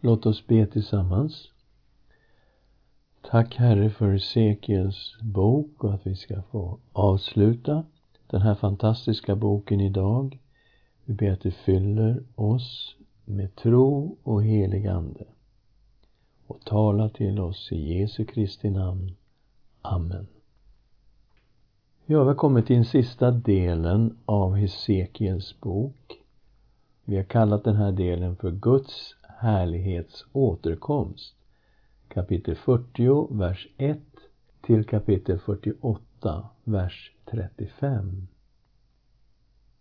Låt oss be tillsammans. Tack Herre för Hesekiels bok och att vi ska få avsluta den här fantastiska boken idag. Vi ber att du fyller oss med tro och helig Ande och tala till oss i Jesu Kristi namn. Amen. Ja, vi har kommit till den sista delen av Hesekiels bok. Vi har kallat den här delen för Guds härlighets återkomst. Kapitel 40, vers 1 till kapitel 48, vers 35.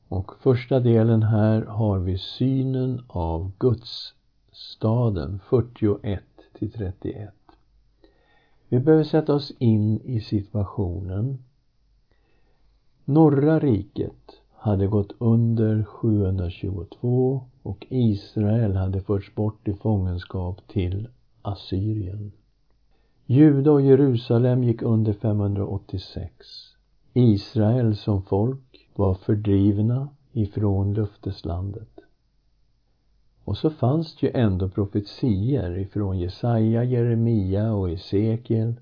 Och första delen här har vi synen av Guds staden 41 till 31. Vi behöver sätta oss in i situationen. Norra riket hade gått under 722 och Israel hade förts bort i fångenskap till Assyrien. Juda och Jerusalem gick under 586. Israel som folk var fördrivna ifrån löfteslandet. Och så fanns det ju ändå profetier ifrån Jesaja, Jeremia och Hesekiel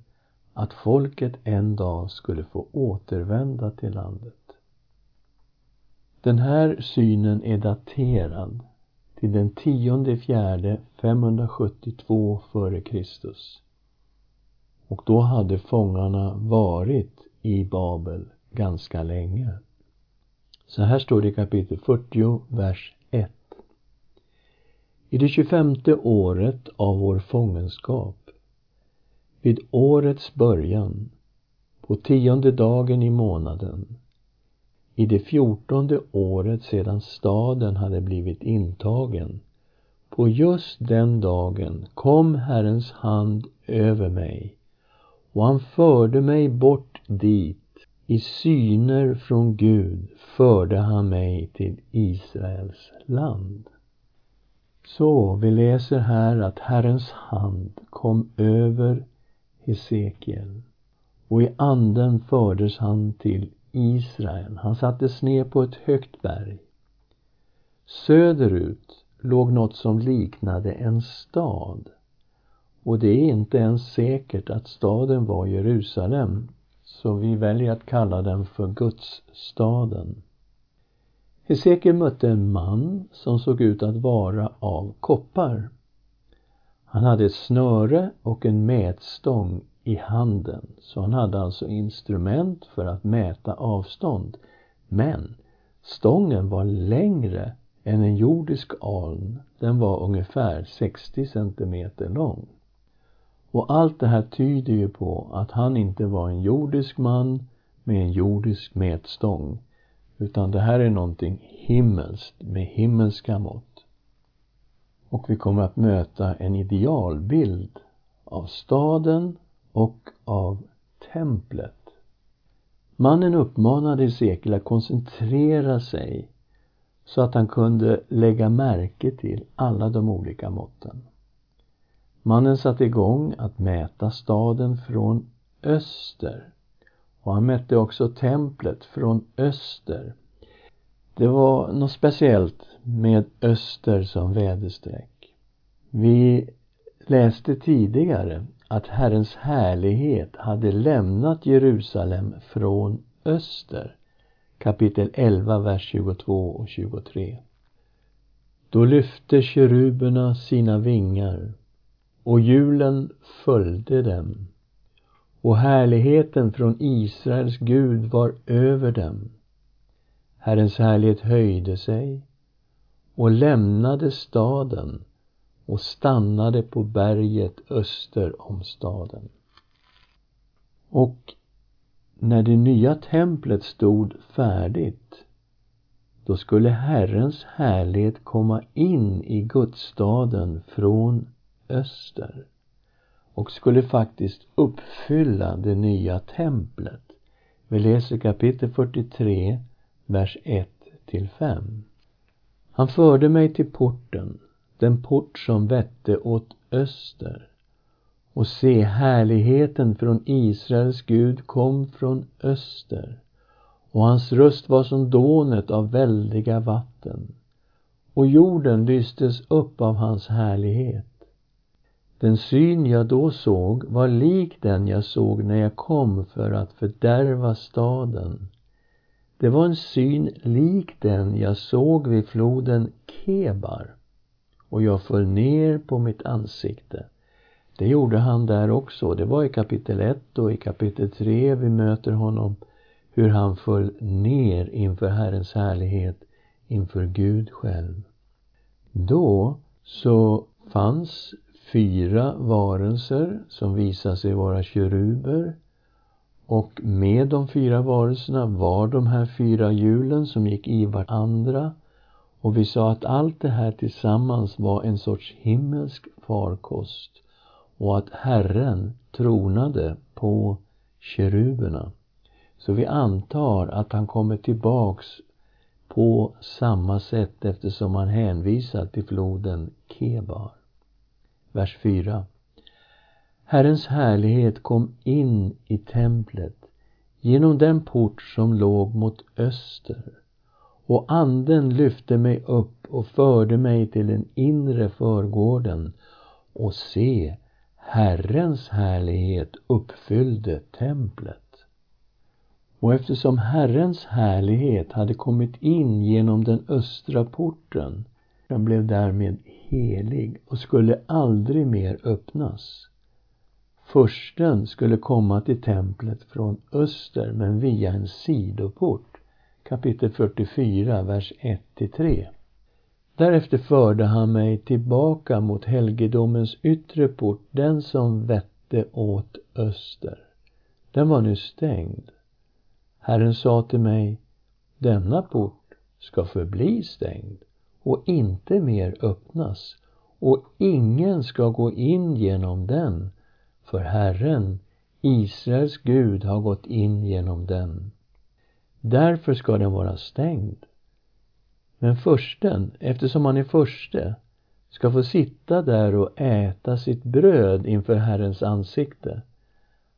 att folket en dag skulle få återvända till landet. Den här synen är daterad till den tionde fjärde 572 f.Kr. Och då hade fångarna varit i Babel ganska länge. Så här står det i kapitel 40, vers 1. I det tjugofemte året av vår fångenskap, vid årets början, på tionde dagen i månaden, i det fjortonde året sedan staden hade blivit intagen. På just den dagen kom Herrens hand över mig och han förde mig bort dit. I syner från Gud förde han mig till Israels land. Så vi läser här att Herrens hand kom över Hesekiel och i anden fördes han till Israel. Han sattes ner på ett högt berg. Söderut låg något som liknade en stad. Och det är inte ens säkert att staden var Jerusalem, så vi väljer att kalla den för Gudsstaden. Hesekiel mötte en man som såg ut att vara av koppar. Han hade ett snöre och en mätstång i handen. Så han hade alltså instrument för att mäta avstånd. Men stången var längre än en jordisk aln. Den var ungefär 60 centimeter lång. Och allt det här tyder ju på att han inte var en jordisk man med en jordisk mätstång. Utan det här är någonting himmelskt med himmelska mått. Och vi kommer att möta en idealbild av staden och av templet. Mannen uppmanade Hesekiel att koncentrera sig så att han kunde lägga märke till alla de olika måtten. Mannen satte igång att mäta staden från öster och han mätte också templet från öster. Det var något speciellt med öster som väderstreck. Vi läste tidigare att Herrens härlighet hade lämnat Jerusalem från öster. Kapitel 11, vers 22 och 23. Då lyfte keruberna sina vingar och hjulen följde dem och härligheten från Israels Gud var över dem. Herrens härlighet höjde sig och lämnade staden och stannade på berget öster om staden. Och när det nya templet stod färdigt då skulle Herrens härlighet komma in i Gudsstaden från öster och skulle faktiskt uppfylla det nya templet. Vi läser kapitel 43, vers 1 till 5. Han förde mig till porten den port som vette åt öster. Och se, härligheten från Israels Gud kom från öster och hans röst var som dånet av väldiga vatten och jorden lystes upp av hans härlighet. Den syn jag då såg var lik den jag såg när jag kom för att fördärva staden. Det var en syn lik den jag såg vid floden Kebar och jag föll ner på mitt ansikte. Det gjorde han där också. Det var i kapitel 1 och i kapitel 3 vi möter honom hur han föll ner inför Herrens härlighet, inför Gud själv. Då så fanns fyra varelser som visade sig vara keruber och med de fyra varelserna var de här fyra hjulen som gick i varandra och vi sa att allt det här tillsammans var en sorts himmelsk farkost och att Herren tronade på keruberna. Så vi antar att han kommer tillbaks på samma sätt eftersom han hänvisar till floden Kebar. Vers 4. Herrens härlighet kom in i templet genom den port som låg mot öster och anden lyfte mig upp och förde mig till den inre förgården och se, Herrens härlighet uppfyllde templet. Och eftersom Herrens härlighet hade kommit in genom den östra porten, den blev därmed helig och skulle aldrig mer öppnas. Försten skulle komma till templet från öster men via en sidoport. Kapitel 44, vers 1-3. Därefter förde han mig tillbaka mot helgedomens yttre port, den som vette åt öster. Den var nu stängd. Herren sa till mig, denna port ska förbli stängd och inte mer öppnas och ingen ska gå in genom den för Herren, Israels Gud, har gått in genom den. Därför ska den vara stängd. Men försten, eftersom han är förste, ska få sitta där och äta sitt bröd inför Herrens ansikte.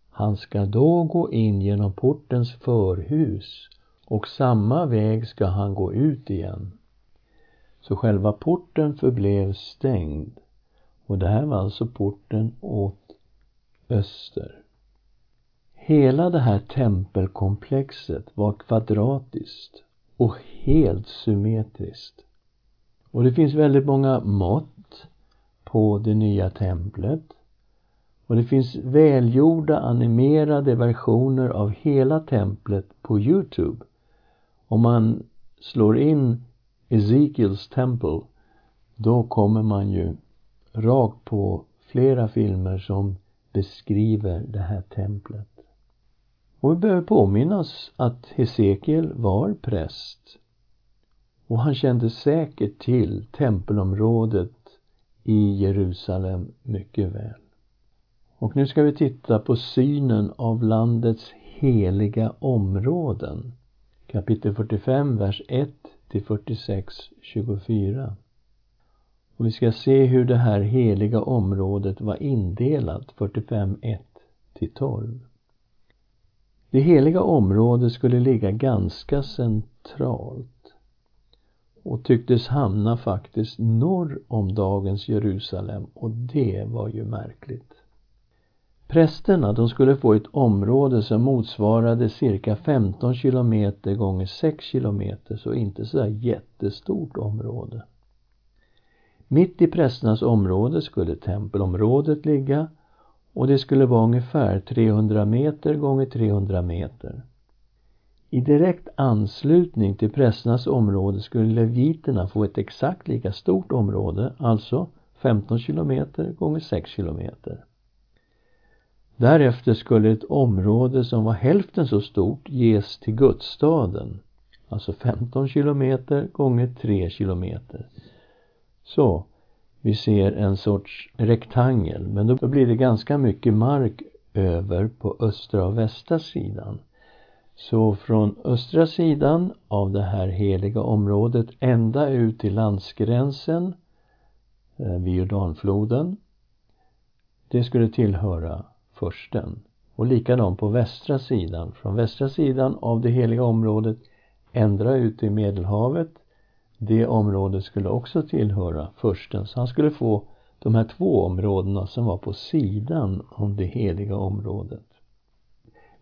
Han ska då gå in genom portens förhus och samma väg ska han gå ut igen. Så själva porten förblev stängd och det här var alltså porten åt öster. Hela det här tempelkomplexet var kvadratiskt och helt symmetriskt. Och det finns väldigt många mått på det nya templet. Och det finns välgjorda animerade versioner av hela templet på Youtube. Om man slår in Ezekiels Temple då kommer man ju rakt på flera filmer som beskriver det här templet. Och vi behöver påminnas att Hesekiel var präst och han kände säkert till tempelområdet i Jerusalem mycket väl. Och nu ska vi titta på synen av landets heliga områden. Kapitel 45, vers 1 till 46, 24. Och vi ska se hur det här heliga området var indelat 45, 1 till 12. Det heliga området skulle ligga ganska centralt och tycktes hamna faktiskt norr om dagens Jerusalem och det var ju märkligt. Prästerna de skulle få ett område som motsvarade cirka 15 kilometer gånger 6 kilometer så inte sådär jättestort område. Mitt i prästernas område skulle tempelområdet ligga och det skulle vara ungefär 300 meter gånger 300 meter. I direkt anslutning till prästernas område skulle leviterna få ett exakt lika stort område, alltså 15 kilometer gånger 6 kilometer. Därefter skulle ett område som var hälften så stort ges till gudsstaden, alltså 15 kilometer gånger 3 kilometer. Så, vi ser en sorts rektangel, men då blir det ganska mycket mark över på östra och västra sidan. Så från östra sidan av det här heliga området ända ut till landsgränsen eh, vid Jordanfloden. Det skulle tillhöra försten. Och likadant på västra sidan. Från västra sidan av det heliga området ända ut till Medelhavet det området skulle också tillhöra försten. Så han skulle få de här två områdena som var på sidan om det heliga området.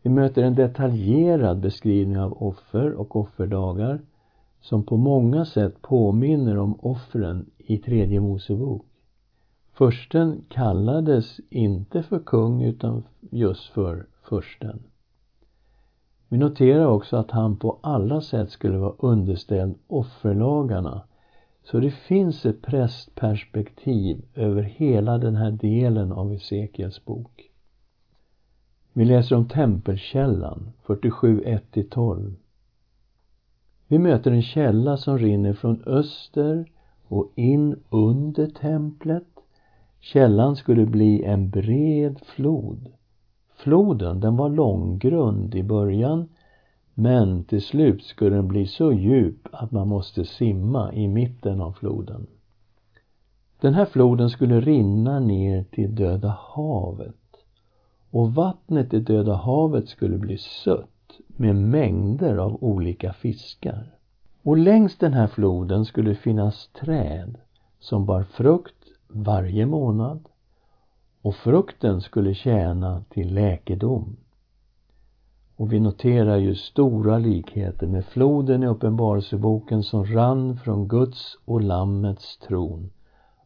Vi möter en detaljerad beskrivning av offer och offerdagar som på många sätt påminner om offren i tredje Mosebok. Försten kallades inte för kung utan just för försten. Vi noterar också att han på alla sätt skulle vara underställd offerlagarna. Så det finns ett prästperspektiv över hela den här delen av Hesekiels bok. Vi läser om tempelkällan 47, 1-12. Vi möter en källa som rinner från öster och in under templet. Källan skulle bli en bred flod. Floden, den var långgrund i början men till slut skulle den bli så djup att man måste simma i mitten av floden. Den här floden skulle rinna ner till Döda havet och vattnet i Döda havet skulle bli sött med mängder av olika fiskar. Och längs den här floden skulle finnas träd som bar frukt varje månad och frukten skulle tjäna till läkedom. Och vi noterar ju stora likheter med floden i Uppenbarelseboken som rann från Guds och Lammets tron.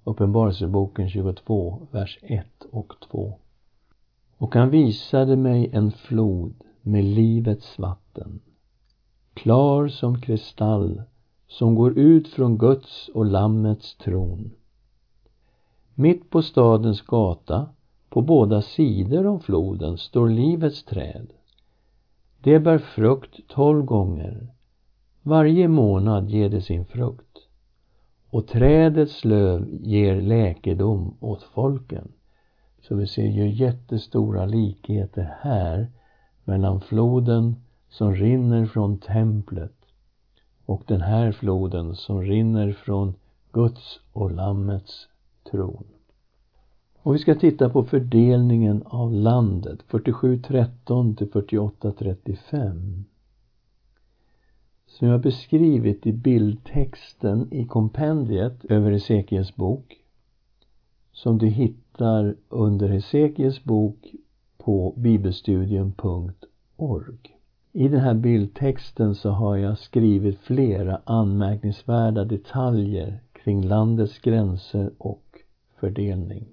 Uppenbarelseboken 22, vers 1 och 2. Och han visade mig en flod med livets vatten, klar som kristall, som går ut från Guds och Lammets tron. Mitt på stadens gata, på båda sidor om floden, står livets träd. Det bär frukt tolv gånger. Varje månad ger det sin frukt. Och trädets löv ger läkedom åt folken. Så vi ser ju jättestora likheter här mellan floden som rinner från templet och den här floden som rinner från Guds och Lammets tron. Och vi ska titta på fördelningen av landet, 47.13 till 48.35. Som jag beskrivit i bildtexten i kompendiet över Hesekiels bok, som du hittar under Hesekiels bok på bibelstudium.org. I den här bildtexten så har jag skrivit flera anmärkningsvärda detaljer kring landets gränser och fördelning.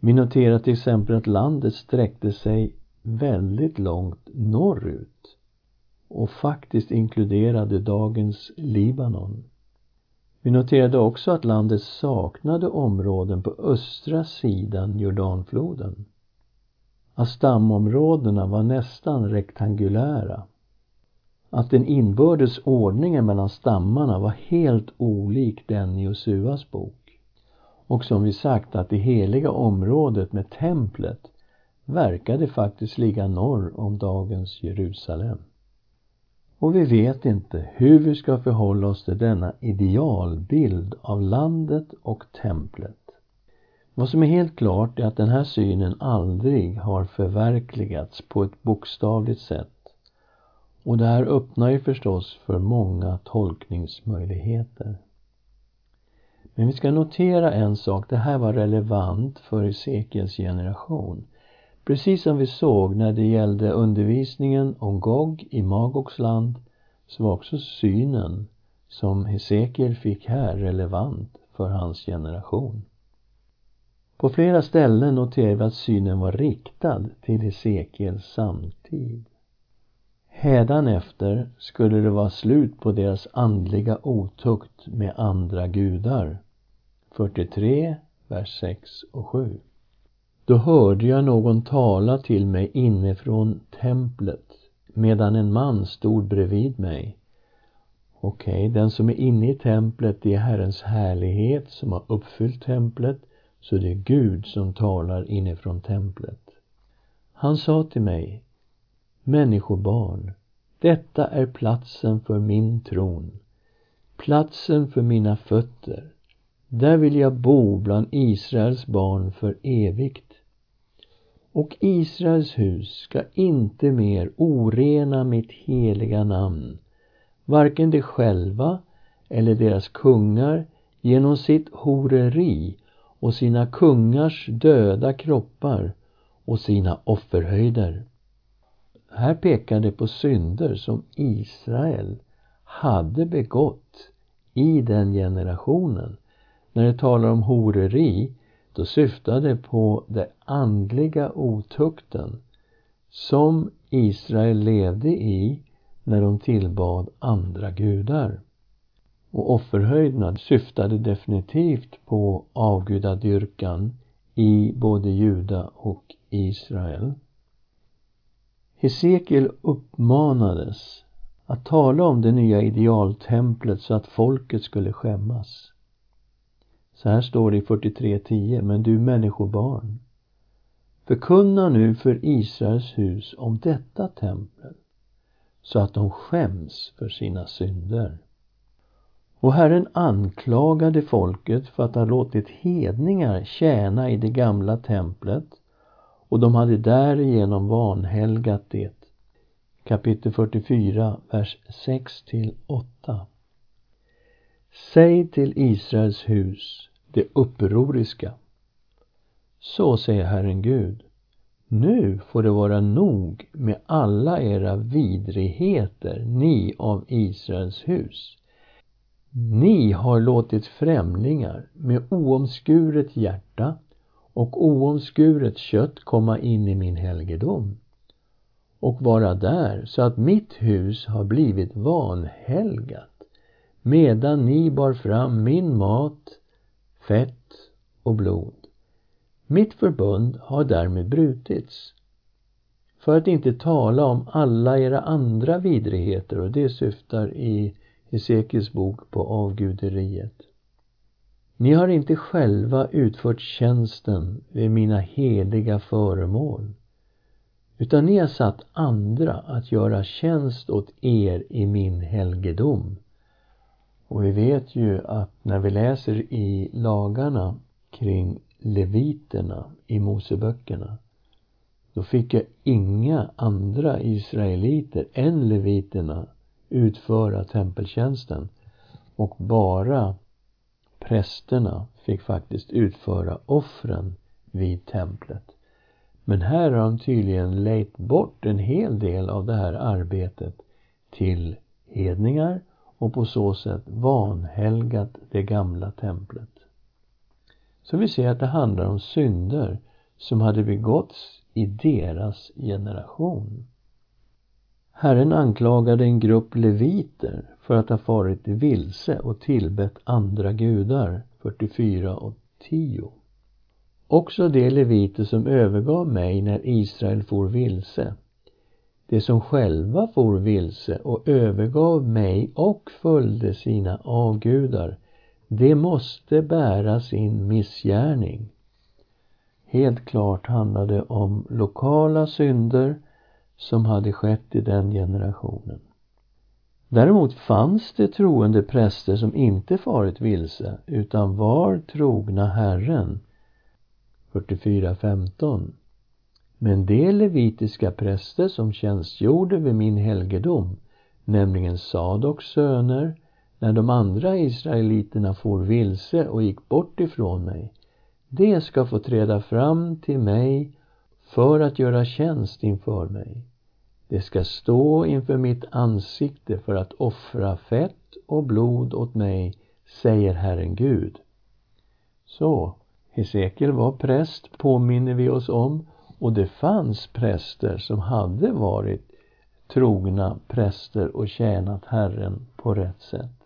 Vi noterar till exempel att landet sträckte sig väldigt långt norrut och faktiskt inkluderade dagens Libanon. Vi noterade också att landet saknade områden på östra sidan Jordanfloden. Att stamområdena var nästan rektangulära. Att den inbördes ordningen mellan stammarna var helt olik den i Josuas bok. Och som vi sagt att det heliga området med templet verkade faktiskt ligga norr om dagens Jerusalem. Och vi vet inte hur vi ska förhålla oss till denna idealbild av landet och templet. Vad som är helt klart är att den här synen aldrig har förverkligats på ett bokstavligt sätt. Och det här öppnar ju förstås för många tolkningsmöjligheter. Men vi ska notera en sak, det här var relevant för Hesekiels generation. Precis som vi såg när det gällde undervisningen om Gog i Magogs land så var också synen som Hesekiel fick här relevant för hans generation. På flera ställen noterar vi att synen var riktad till Hesekiels samtid. Hädanefter skulle det vara slut på deras andliga otukt med andra gudar. 43, vers 6 och 7. Då hörde jag någon tala till mig inifrån templet medan en man stod bredvid mig. Okej, okay, den som är inne i templet, det är Herrens härlighet som har uppfyllt templet, så det är Gud som talar inifrån templet. Han sa till mig, Människobarn, detta är platsen för min tron, platsen för mina fötter. Där vill jag bo bland Israels barn för evigt. Och Israels hus ska inte mer orena mitt heliga namn, varken de själva eller deras kungar genom sitt horeri och sina kungars döda kroppar och sina offerhöjder. Här pekar det på synder som Israel hade begått i den generationen. När det talar om horeri, då syftar det på den andliga otukten som Israel levde i när de tillbad andra gudar. Och offerhöjderna syftade definitivt på avgudadyrkan i både Juda och Israel. Hesekiel uppmanades att tala om det nya idealtemplet så att folket skulle skämmas. Så här står det i 43.10. Men du människobarn, förkunna nu för Israels hus om detta tempel så att de skäms för sina synder. Och Herren anklagade folket för att ha låtit hedningar tjäna i det gamla templet och de hade därigenom vanhelgat det. Kapitel 44, vers 6 till 8. Säg till Israels hus, det upproriska. Så säger Herren Gud. Nu får det vara nog med alla era vidrigheter, ni av Israels hus. Ni har låtit främlingar med oomskuret hjärta och oomskuret kött komma in i min helgedom och vara där så att mitt hus har blivit vanhelgat medan ni bar fram min mat, fett och blod. Mitt förbund har därmed brutits. För att inte tala om alla era andra vidrigheter och det syftar i Hesekiels bok på avguderiet. Ni har inte själva utfört tjänsten vid mina heliga föremål utan ni har satt andra att göra tjänst åt er i min helgedom. Och vi vet ju att när vi läser i lagarna kring leviterna i Moseböckerna då fick jag inga andra israeliter än leviterna utföra tempeltjänsten och bara prästerna fick faktiskt utföra offren vid templet. Men här har de tydligen lejt bort en hel del av det här arbetet till hedningar och på så sätt vanhelgat det gamla templet. Så vi ser att det handlar om synder som hade begåtts i deras generation. Herren anklagade en grupp leviter för att ha farit vilse och tillbett andra gudar, 44 och 10. Också de leviter som övergav mig när Israel for vilse, de som själva for vilse och övergav mig och följde sina avgudar, de måste bära sin missgärning. Helt klart handlade om lokala synder som hade skett i den generationen. Däremot fanns det troende präster som inte farit vilse utan var trogna Herren 44.15 men de levitiska präster som tjänstgjorde vid min helgedom, nämligen Sadoks söner, när de andra israeliterna for vilse och gick bort ifrån mig, de ska få träda fram till mig för att göra tjänst inför mig. De ska stå inför mitt ansikte för att offra fett och blod åt mig, säger Herren Gud. Så, Hesekiel var präst, påminner vi oss om, och det fanns präster som hade varit trogna präster och tjänat Herren på rätt sätt.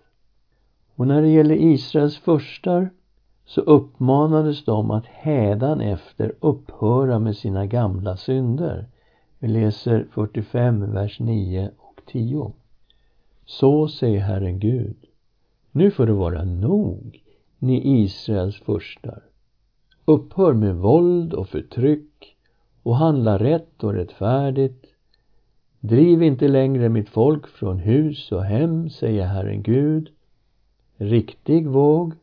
Och när det gäller Israels förstar så uppmanades de att hädan efter upphöra med sina gamla synder. Vi läser 45, vers 9 och 10. Så säger Herren Gud. Nu får det vara nog, ni Israels förstar. Upphör med våld och förtryck och handla rätt och rättfärdigt. Driv inte längre mitt folk från hus och hem, säger Herren Gud. Riktig våg,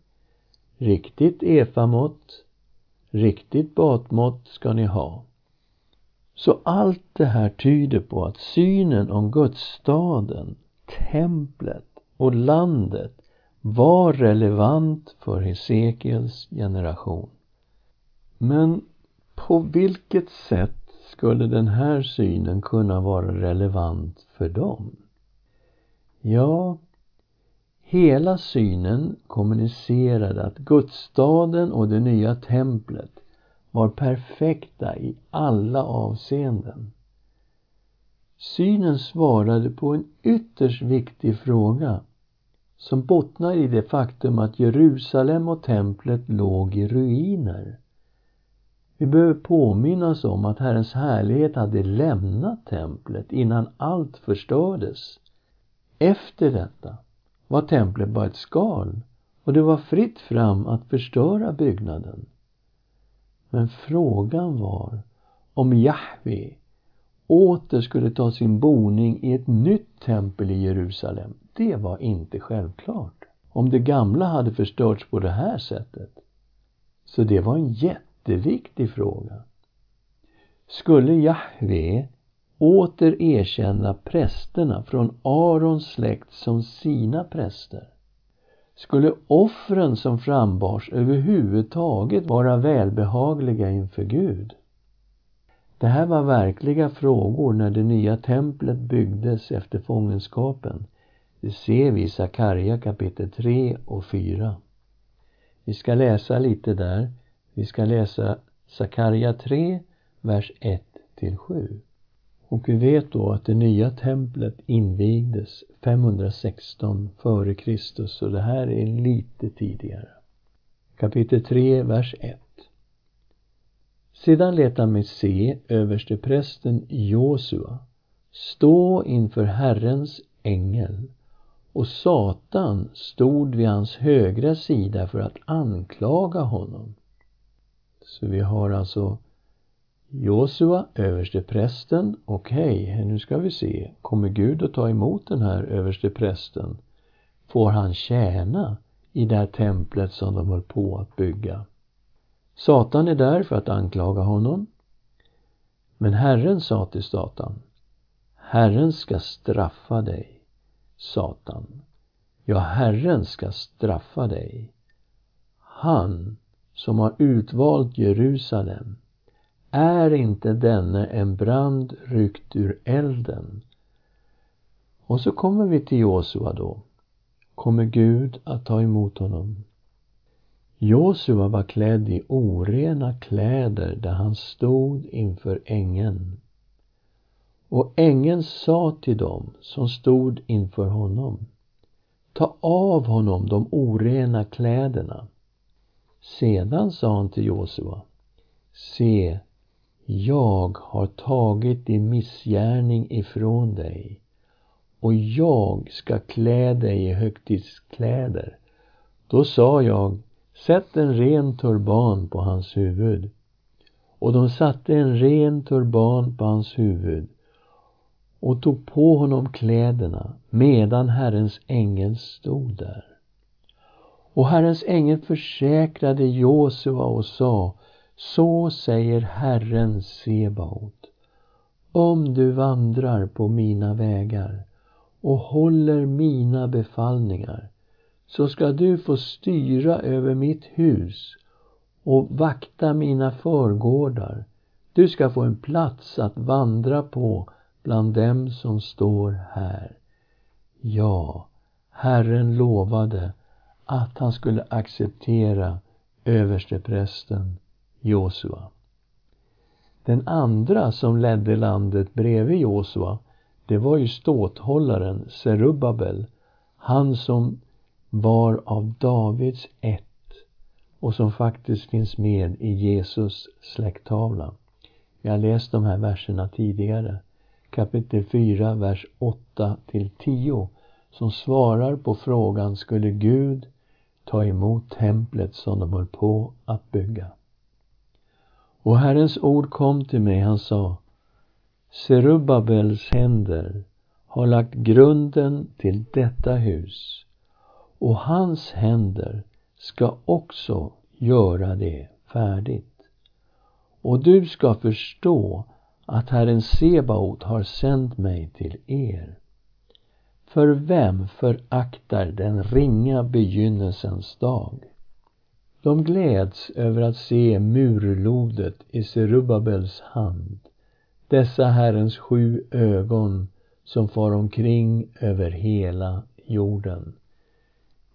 riktigt efamått, riktigt batmått ska ni ha. Så allt det här tyder på att synen om Gudsstaden, templet och landet var relevant för Hesekiels generation. Men på vilket sätt skulle den här synen kunna vara relevant för dem? Ja, hela synen kommunicerade att Gudsstaden och det nya templet var perfekta i alla avseenden. Synen svarade på en ytterst viktig fråga som bottnar i det faktum att Jerusalem och templet låg i ruiner. Vi behöver påminnas om att Herrens härlighet hade lämnat templet innan allt förstördes. Efter detta var templet bara ett skal och det var fritt fram att förstöra byggnaden. Men frågan var om Jahve åter skulle ta sin boning i ett nytt tempel i Jerusalem. Det var inte självklart. Om det gamla hade förstörts på det här sättet. Så det var en jätteviktig fråga. Skulle Jahve åter erkänna prästerna från Arons släkt som sina präster? Skulle offren som frambars överhuvudtaget vara välbehagliga inför Gud? Det här var verkliga frågor när det nya templet byggdes efter fångenskapen. Det ser vi i Sakarja kapitel 3 och 4. Vi ska läsa lite där. Vi ska läsa Sakarja 3, vers 1 till 7. Och vi vet då att det nya templet invigdes 516 före Kristus det här är lite tidigare. Kapitel 3, vers 1. Sedan lät han mig se översteprästen Josua stå inför Herrens ängel och Satan stod vid hans högra sida för att anklaga honom. Så vi har alltså Josua, översteprästen. Okej, okay, nu ska vi se. Kommer Gud att ta emot den här översteprästen? Får han tjäna i det här templet som de höll på att bygga? Satan är där för att anklaga honom. Men Herren sa till Satan, Herren ska straffa dig, Satan. Ja, Herren ska straffa dig. Han som har utvalt Jerusalem, är inte denne en brand ryckt ur elden? Och så kommer vi till Josua då. Kommer Gud att ta emot honom? Josua var klädd i orena kläder där han stod inför ängeln. Och ängeln sa till dem som stod inför honom Ta av honom de orena kläderna. Sedan sa han till Josua Se, jag har tagit din missgärning ifrån dig och jag ska klä dig i högtidskläder. Då sa jag Sätt en ren turban på hans huvud. Och de satte en ren turban på hans huvud och tog på honom kläderna medan Herrens ängel stod där. Och Herrens ängel försäkrade Josua och sa Så säger Herren Sebaot Om du vandrar på mina vägar och håller mina befallningar så ska du få styra över mitt hus och vakta mina förgårdar. Du ska få en plats att vandra på bland dem som står här. Ja, Herren lovade att han skulle acceptera översteprästen Josua. Den andra som ledde landet bredvid Josua, det var ju ståthållaren Serubabel, han som var av Davids ett och som faktiskt finns med i Jesus släkttavla. Vi har läst de här verserna tidigare. Kapitel 4, vers 8 till 10 som svarar på frågan skulle Gud ta emot templet som de höll på att bygga. Och Herrens ord kom till mig, han sa Serubabels händer har lagt grunden till detta hus och hans händer ska också göra det färdigt. Och du ska förstå att Herren Sebaot har sänt mig till er. För vem föraktar den ringa begynnelsens dag? De gläds över att se murlodet i Serubabels hand, dessa Herrens sju ögon som far omkring över hela jorden.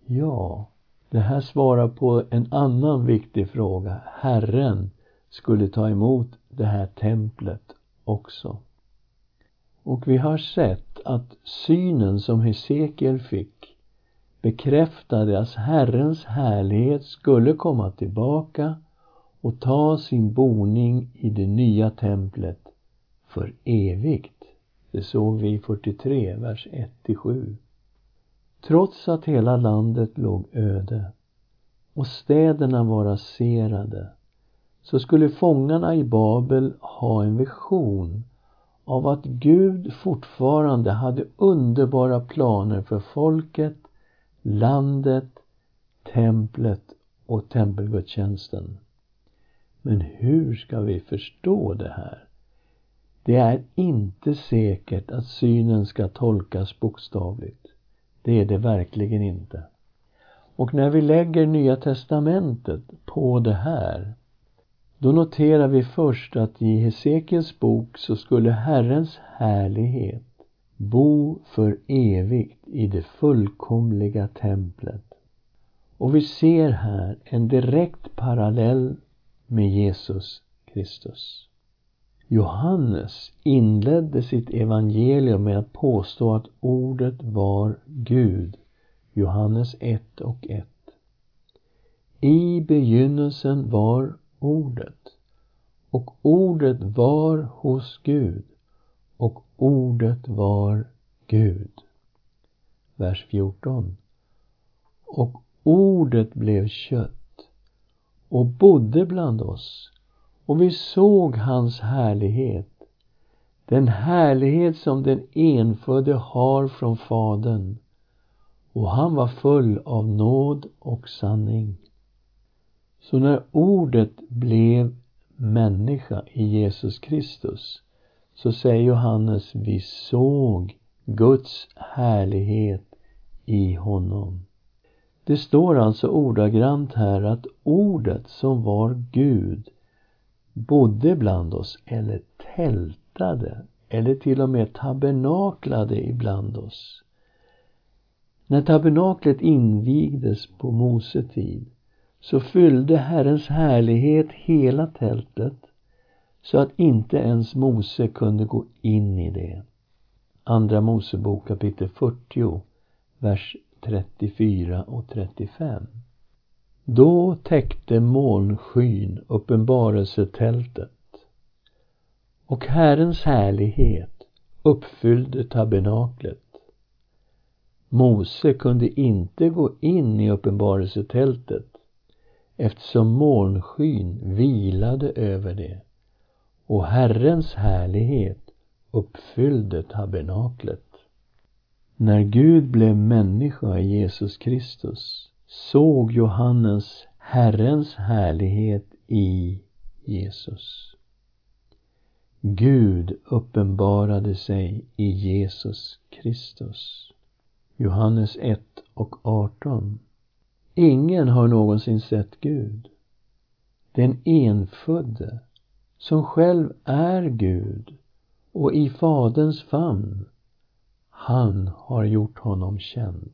Ja, det här svarar på en annan viktig fråga. Herren skulle ta emot det här templet också. Och vi har sett att synen som Hesekiel fick bekräftade att Herrens härlighet skulle komma tillbaka och ta sin boning i det nya templet för evigt. Det såg vi i 43, vers 1-7. Trots att hela landet låg öde och städerna var raserade så skulle fångarna i Babel ha en vision av att Gud fortfarande hade underbara planer för folket, landet, templet och tempelgudstjänsten. Men hur ska vi förstå det här? Det är inte säkert att synen ska tolkas bokstavligt. Det är det verkligen inte. Och när vi lägger Nya Testamentet på det här då noterar vi först att i Hesekiels bok så skulle Herrens härlighet bo för evigt i det fullkomliga templet. Och vi ser här en direkt parallell med Jesus Kristus. Johannes inledde sitt evangelium med att påstå att ordet var Gud. Johannes 1 och 1. I begynnelsen var ordet. Och ordet var hos Gud och ordet var Gud. Vers 14. Och ordet blev kött och bodde bland oss och vi såg hans härlighet, den härlighet som den enfödde har från Fadern och han var full av nåd och sanning. Så när ordet blev människa i Jesus Kristus så säger Johannes, vi såg Guds härlighet i honom. Det står alltså ordagrant här att ordet som var Gud bodde bland oss eller tältade eller till och med tabernaklade ibland oss. När tabernaklet invigdes på Mose tid så fyllde Herrens härlighet hela tältet så att inte ens Mose kunde gå in i det. Andra Mosebok kapitel 40, vers 34 och 35. Då täckte molnskyn uppenbarelsetältet och Herrens härlighet uppfyllde tabernaklet. Mose kunde inte gå in i uppenbarelsetältet eftersom molnskyn vilade över det och Herrens härlighet uppfyllde tabernaklet. När Gud blev människa i Jesus Kristus såg Johannes Herrens härlighet i Jesus. Gud uppenbarade sig i Jesus Kristus. Johannes 1 och 18 Ingen har någonsin sett Gud. Den enfödde, som själv är Gud och i Faderns famn, han har gjort honom känd.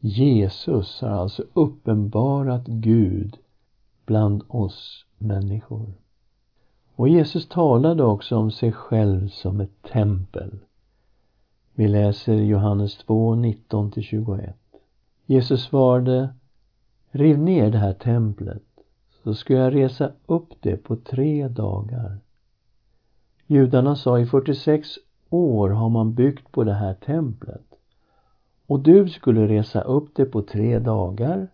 Jesus har alltså uppenbarat Gud bland oss människor. Och Jesus talade också om sig själv som ett tempel. Vi läser Johannes 2, 19-21. Jesus svarade, riv ner det här templet så ska jag resa upp det på tre dagar. Judarna sa i 46 år har man byggt på det här templet och du skulle resa upp det på tre dagar.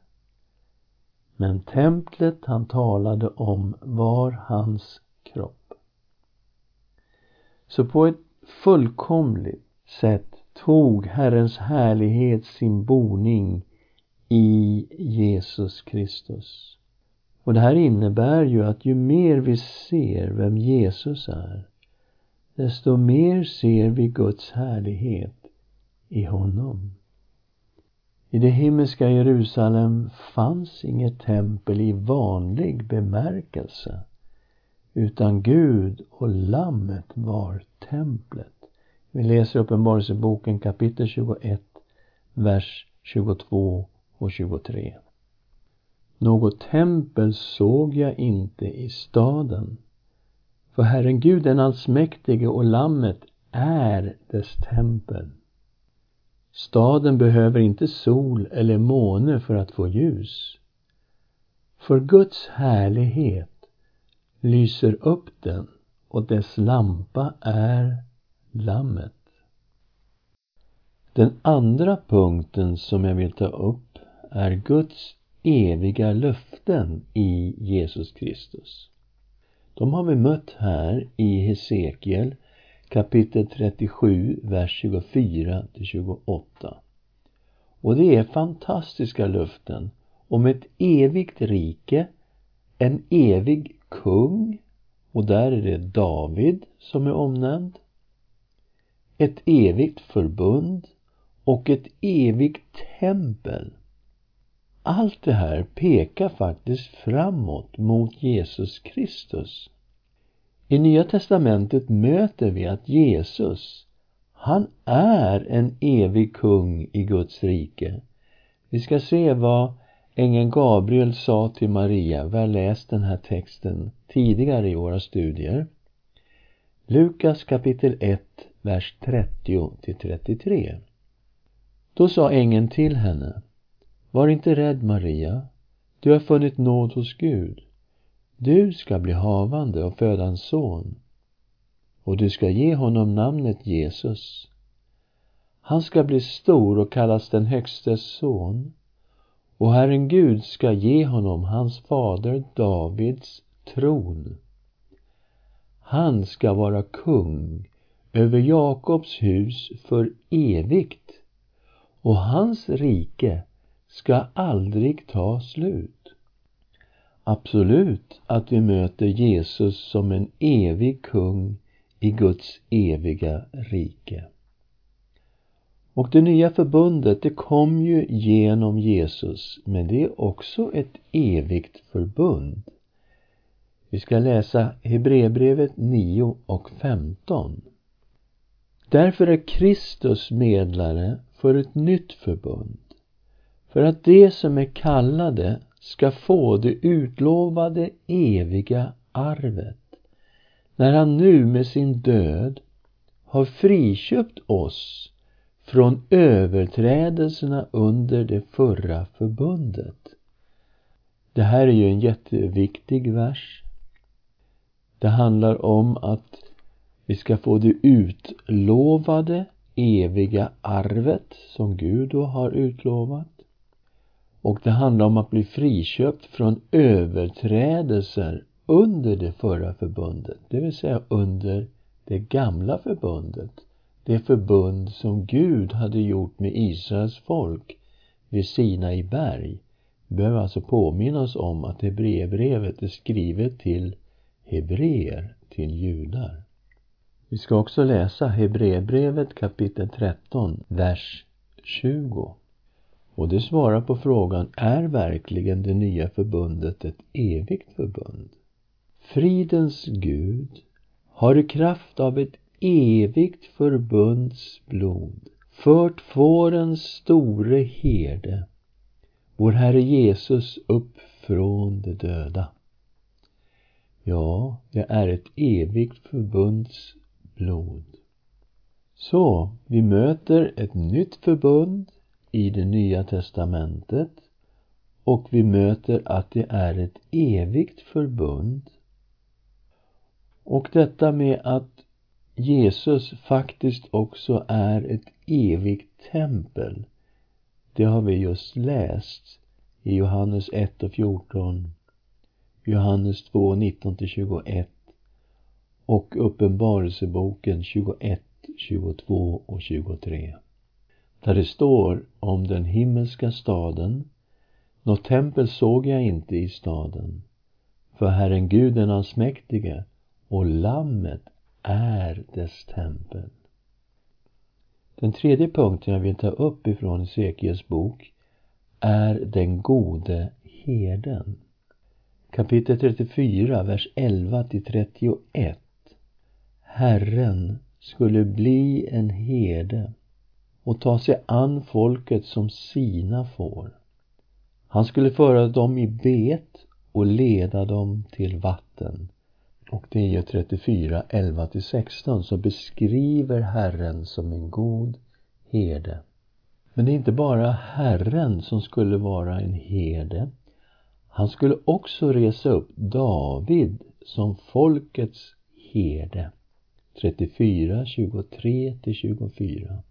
Men templet han talade om var hans kropp. Så på ett fullkomligt sätt tog Herrens härlighet sin boning i Jesus Kristus. Och det här innebär ju att ju mer vi ser vem Jesus är, desto mer ser vi Guds härlighet i honom. I det himmelska Jerusalem fanns inget tempel i vanlig bemärkelse utan Gud och Lammet var templet. Vi läser Uppenbarelseboken kapitel 21, vers 22 och 23. Något tempel såg jag inte i staden, för Herren Gud den allsmäktige och Lammet är dess tempel. Staden behöver inte sol eller måne för att få ljus. För Guds härlighet lyser upp den och dess lampa är Lammet. Den andra punkten som jag vill ta upp är Guds eviga löften i Jesus Kristus. De har vi mött här i Hesekiel kapitel 37, vers 24 till 28. Och det är fantastiska löften om ett evigt rike, en evig kung, och där är det David som är omnämnd, ett evigt förbund och ett evigt tempel. Allt det här pekar faktiskt framåt mot Jesus Kristus. I Nya testamentet möter vi att Jesus, han är en evig kung i Guds rike. Vi ska se vad ängeln Gabriel sa till Maria. Vi har läst den här texten tidigare i våra studier. Lukas kapitel 1, vers 30 till 33. Då sa ängeln till henne Var inte rädd, Maria. Du har funnit nåd hos Gud. Du ska bli havande och föda en son och du ska ge honom namnet Jesus. Han ska bli stor och kallas den Högstes son och Herren Gud ska ge honom hans fader Davids tron. Han ska vara kung över Jakobs hus för evigt och hans rike ska aldrig ta slut. Absolut att vi möter Jesus som en evig kung i Guds eviga rike. Och det nya förbundet, det kom ju genom Jesus, men det är också ett evigt förbund. Vi ska läsa Hebreerbrevet 9 och 15. Därför är Kristus medlare för ett nytt förbund, för att de som är kallade ska få det utlovade eviga arvet när han nu med sin död har friköpt oss från överträdelserna under det förra förbundet. Det här är ju en jätteviktig vers. Det handlar om att vi ska få det utlovade eviga arvet som Gud då har utlovat. Och det handlar om att bli friköpt från överträdelser under det förra förbundet, det vill säga under det gamla förbundet. Det förbund som Gud hade gjort med Israels folk vid Sinai berg. Vi behöver alltså påminna oss om att Hebreerbrevet är skrivet till hebreer, till judar. Vi ska också läsa Hebreerbrevet kapitel 13, vers 20. Och det svarar på frågan, är verkligen det nya förbundet ett evigt förbund? Fridens Gud har i kraft av ett evigt förbunds blod fört fårens store herde, vår Herre Jesus, upp från de döda. Ja, det är ett evigt förbunds blod. Så, vi möter ett nytt förbund i det nya testamentet och vi möter att det är ett evigt förbund. Och detta med att Jesus faktiskt också är ett evigt tempel, det har vi just läst i Johannes 1 och 14, Johannes 2, 19 till 21 och Uppenbarelseboken 21, 22 och 23 där det står om den himmelska staden. Något tempel såg jag inte i staden, för Herren Gud den allsmäktige och Lammet är dess tempel. Den tredje punkten jag vill ta upp ifrån Hesekiels bok är den gode herden. Kapitel 34, vers 11 till 31. Herren skulle bli en herde och ta sig an folket som sina får. Han skulle föra dem i bet och leda dem till vatten. Och det är ju 34, 11-16, som beskriver Herren som en god herde. Men det är inte bara Herren som skulle vara en herde. Han skulle också resa upp David som folkets herde. 34, 23 till 24.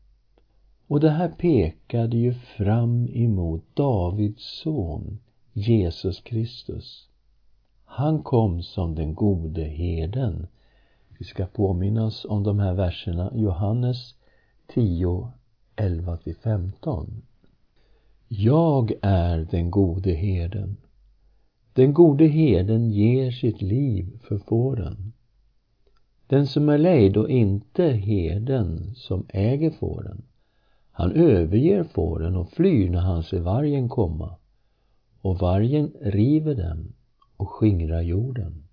Och det här pekade ju fram emot Davids son, Jesus Kristus. Han kom som den gode herden. Vi ska påminna oss om de här verserna, Johannes 10, 11 till 15. Jag är den gode herden. Den gode herden ger sitt liv för fåren. Den som är lejd och inte herden som äger fåren, han överger fåren och flyr när han ser vargen komma. Och vargen river dem och skingrar jorden.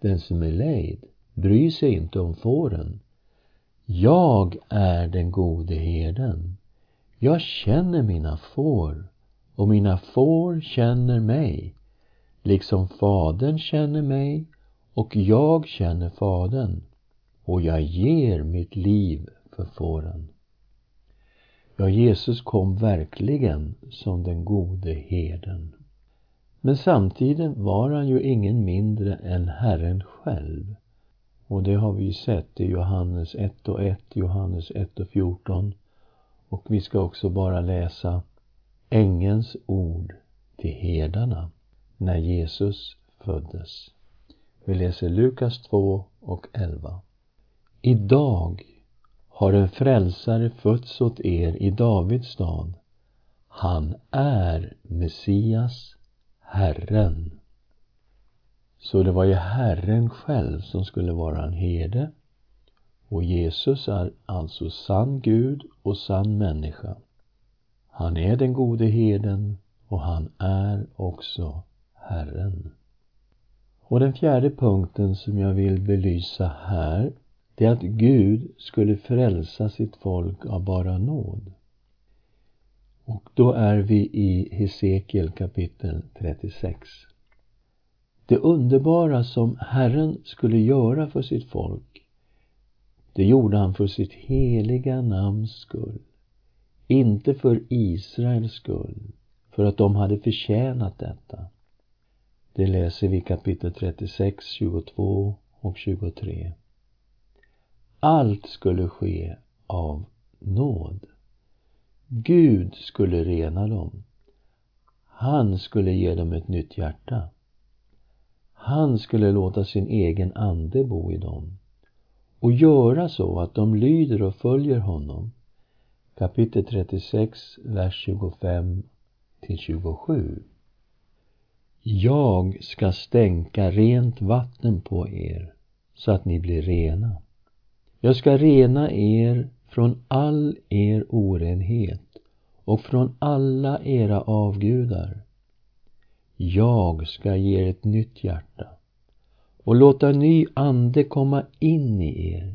Den som är lejd bryr sig inte om fåren. Jag är den gode herden. Jag känner mina får och mina får känner mig, liksom Fadern känner mig och jag känner Fadern och jag ger mitt liv för fåren. Ja, Jesus kom verkligen som den gode herden. Men samtidigt var han ju ingen mindre än Herren själv. Och det har vi sett i Johannes 1 och 1, Johannes 1 och 14. Och vi ska också bara läsa ängelns ord till herdarna när Jesus föddes. Vi läser Lukas 2 och 11. Idag har en frälsare fötts åt er i Davids stad. Han är Messias, Herren. Så det var ju Herren själv som skulle vara en herde. Och Jesus är alltså sann Gud och sann människa. Han är den gode herden och han är också Herren. Och den fjärde punkten som jag vill belysa här det är att Gud skulle frälsa sitt folk av bara nåd. Och då är vi i Hesekiel kapitel 36. Det underbara som Herren skulle göra för sitt folk, det gjorde han för sitt heliga namns skull. Inte för Israels skull, för att de hade förtjänat detta. Det läser vi kapitel 36, 22 och 23. Allt skulle ske av nåd. Gud skulle rena dem. Han skulle ge dem ett nytt hjärta. Han skulle låta sin egen ande bo i dem och göra så att de lyder och följer honom. Kapitel 36, vers 25 till 27. Jag ska stänka rent vatten på er så att ni blir rena. Jag ska rena er från all er orenhet och från alla era avgudar. Jag ska ge er ett nytt hjärta och låta ny ande komma in i er.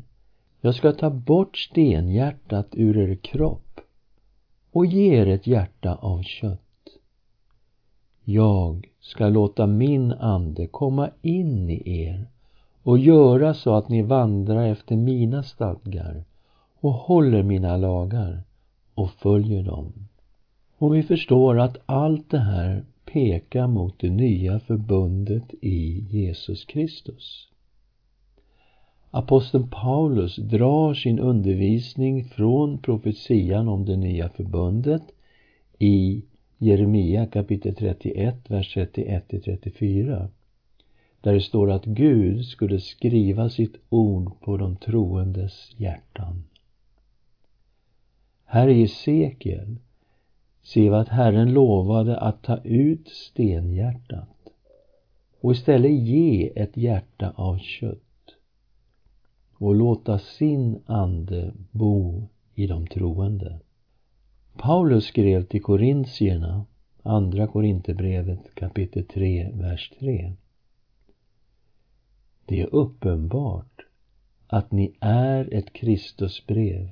Jag ska ta bort stenhjärtat ur er kropp och ge er ett hjärta av kött. Jag ska låta min ande komma in i er och göra så att ni vandrar efter mina stadgar och håller mina lagar och följer dem. Och vi förstår att allt det här pekar mot det nya förbundet i Jesus Kristus. Aposteln Paulus drar sin undervisning från profetian om det nya förbundet i Jeremia kapitel 31, vers 31 34 där det står att Gud skulle skriva sitt ord på de troendes hjärtan. Här i Hesekiel ser vi att Herren lovade att ta ut stenhjärtat och istället ge ett hjärta av kött och låta sin ande bo i de troende. Paulus skrev till korintierna, Andra Korinthierbrevet kapitel 3, vers 3. Det är uppenbart att ni är ett Kristusbrev,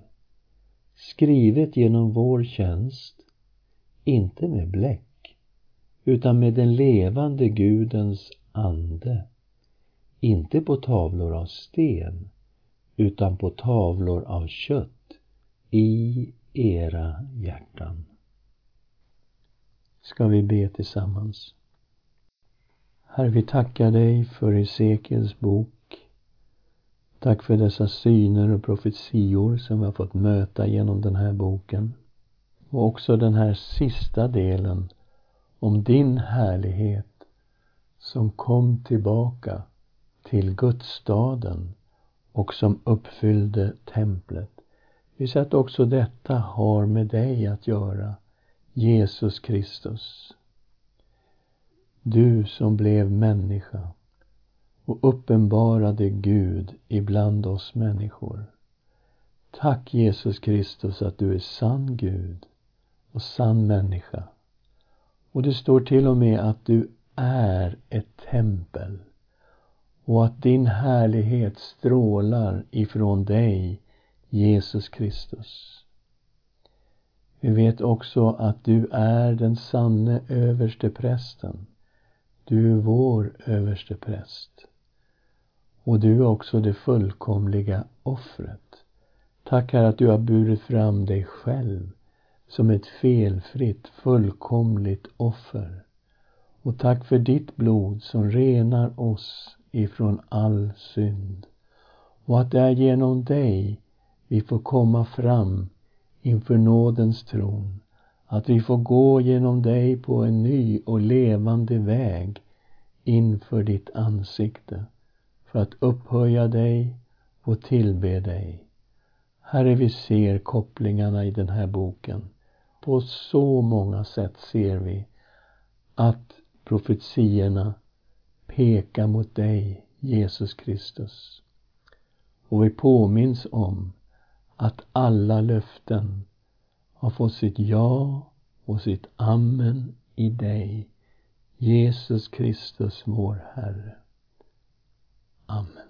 skrivet genom vår tjänst, inte med bläck, utan med den levande Gudens ande, inte på tavlor av sten, utan på tavlor av kött i era hjärtan. Ska vi be tillsammans? Herre, vi tackar dig för Hesekiels bok. Tack för dessa syner och profetior som vi har fått möta genom den här boken. Och också den här sista delen om din härlighet som kom tillbaka till Gudsstaden och som uppfyllde templet. Vi att också detta har med dig att göra, Jesus Kristus. Du som blev människa och uppenbarade Gud ibland oss människor. Tack Jesus Kristus att du är sann Gud och sann människa. Och det står till och med att du är ett tempel och att din härlighet strålar ifrån dig, Jesus Kristus. Vi vet också att du är den sanne överste prästen. Du är vår överste präst. Och du är också det fullkomliga offret. Tack Herre att du har burit fram dig själv som ett felfritt, fullkomligt offer. Och tack för ditt blod som renar oss ifrån all synd. Och att det är genom dig vi får komma fram inför nådens tron. Att vi får gå genom dig på en ny och levande väg inför ditt ansikte för att upphöja dig och tillbe dig. Herre, vi ser kopplingarna i den här boken. På så många sätt ser vi att profetiorna pekar mot dig, Jesus Kristus. Och vi påminns om att alla löften har fått sitt ja och sitt amen i dig, Jesus Kristus, vår Herre. Amen.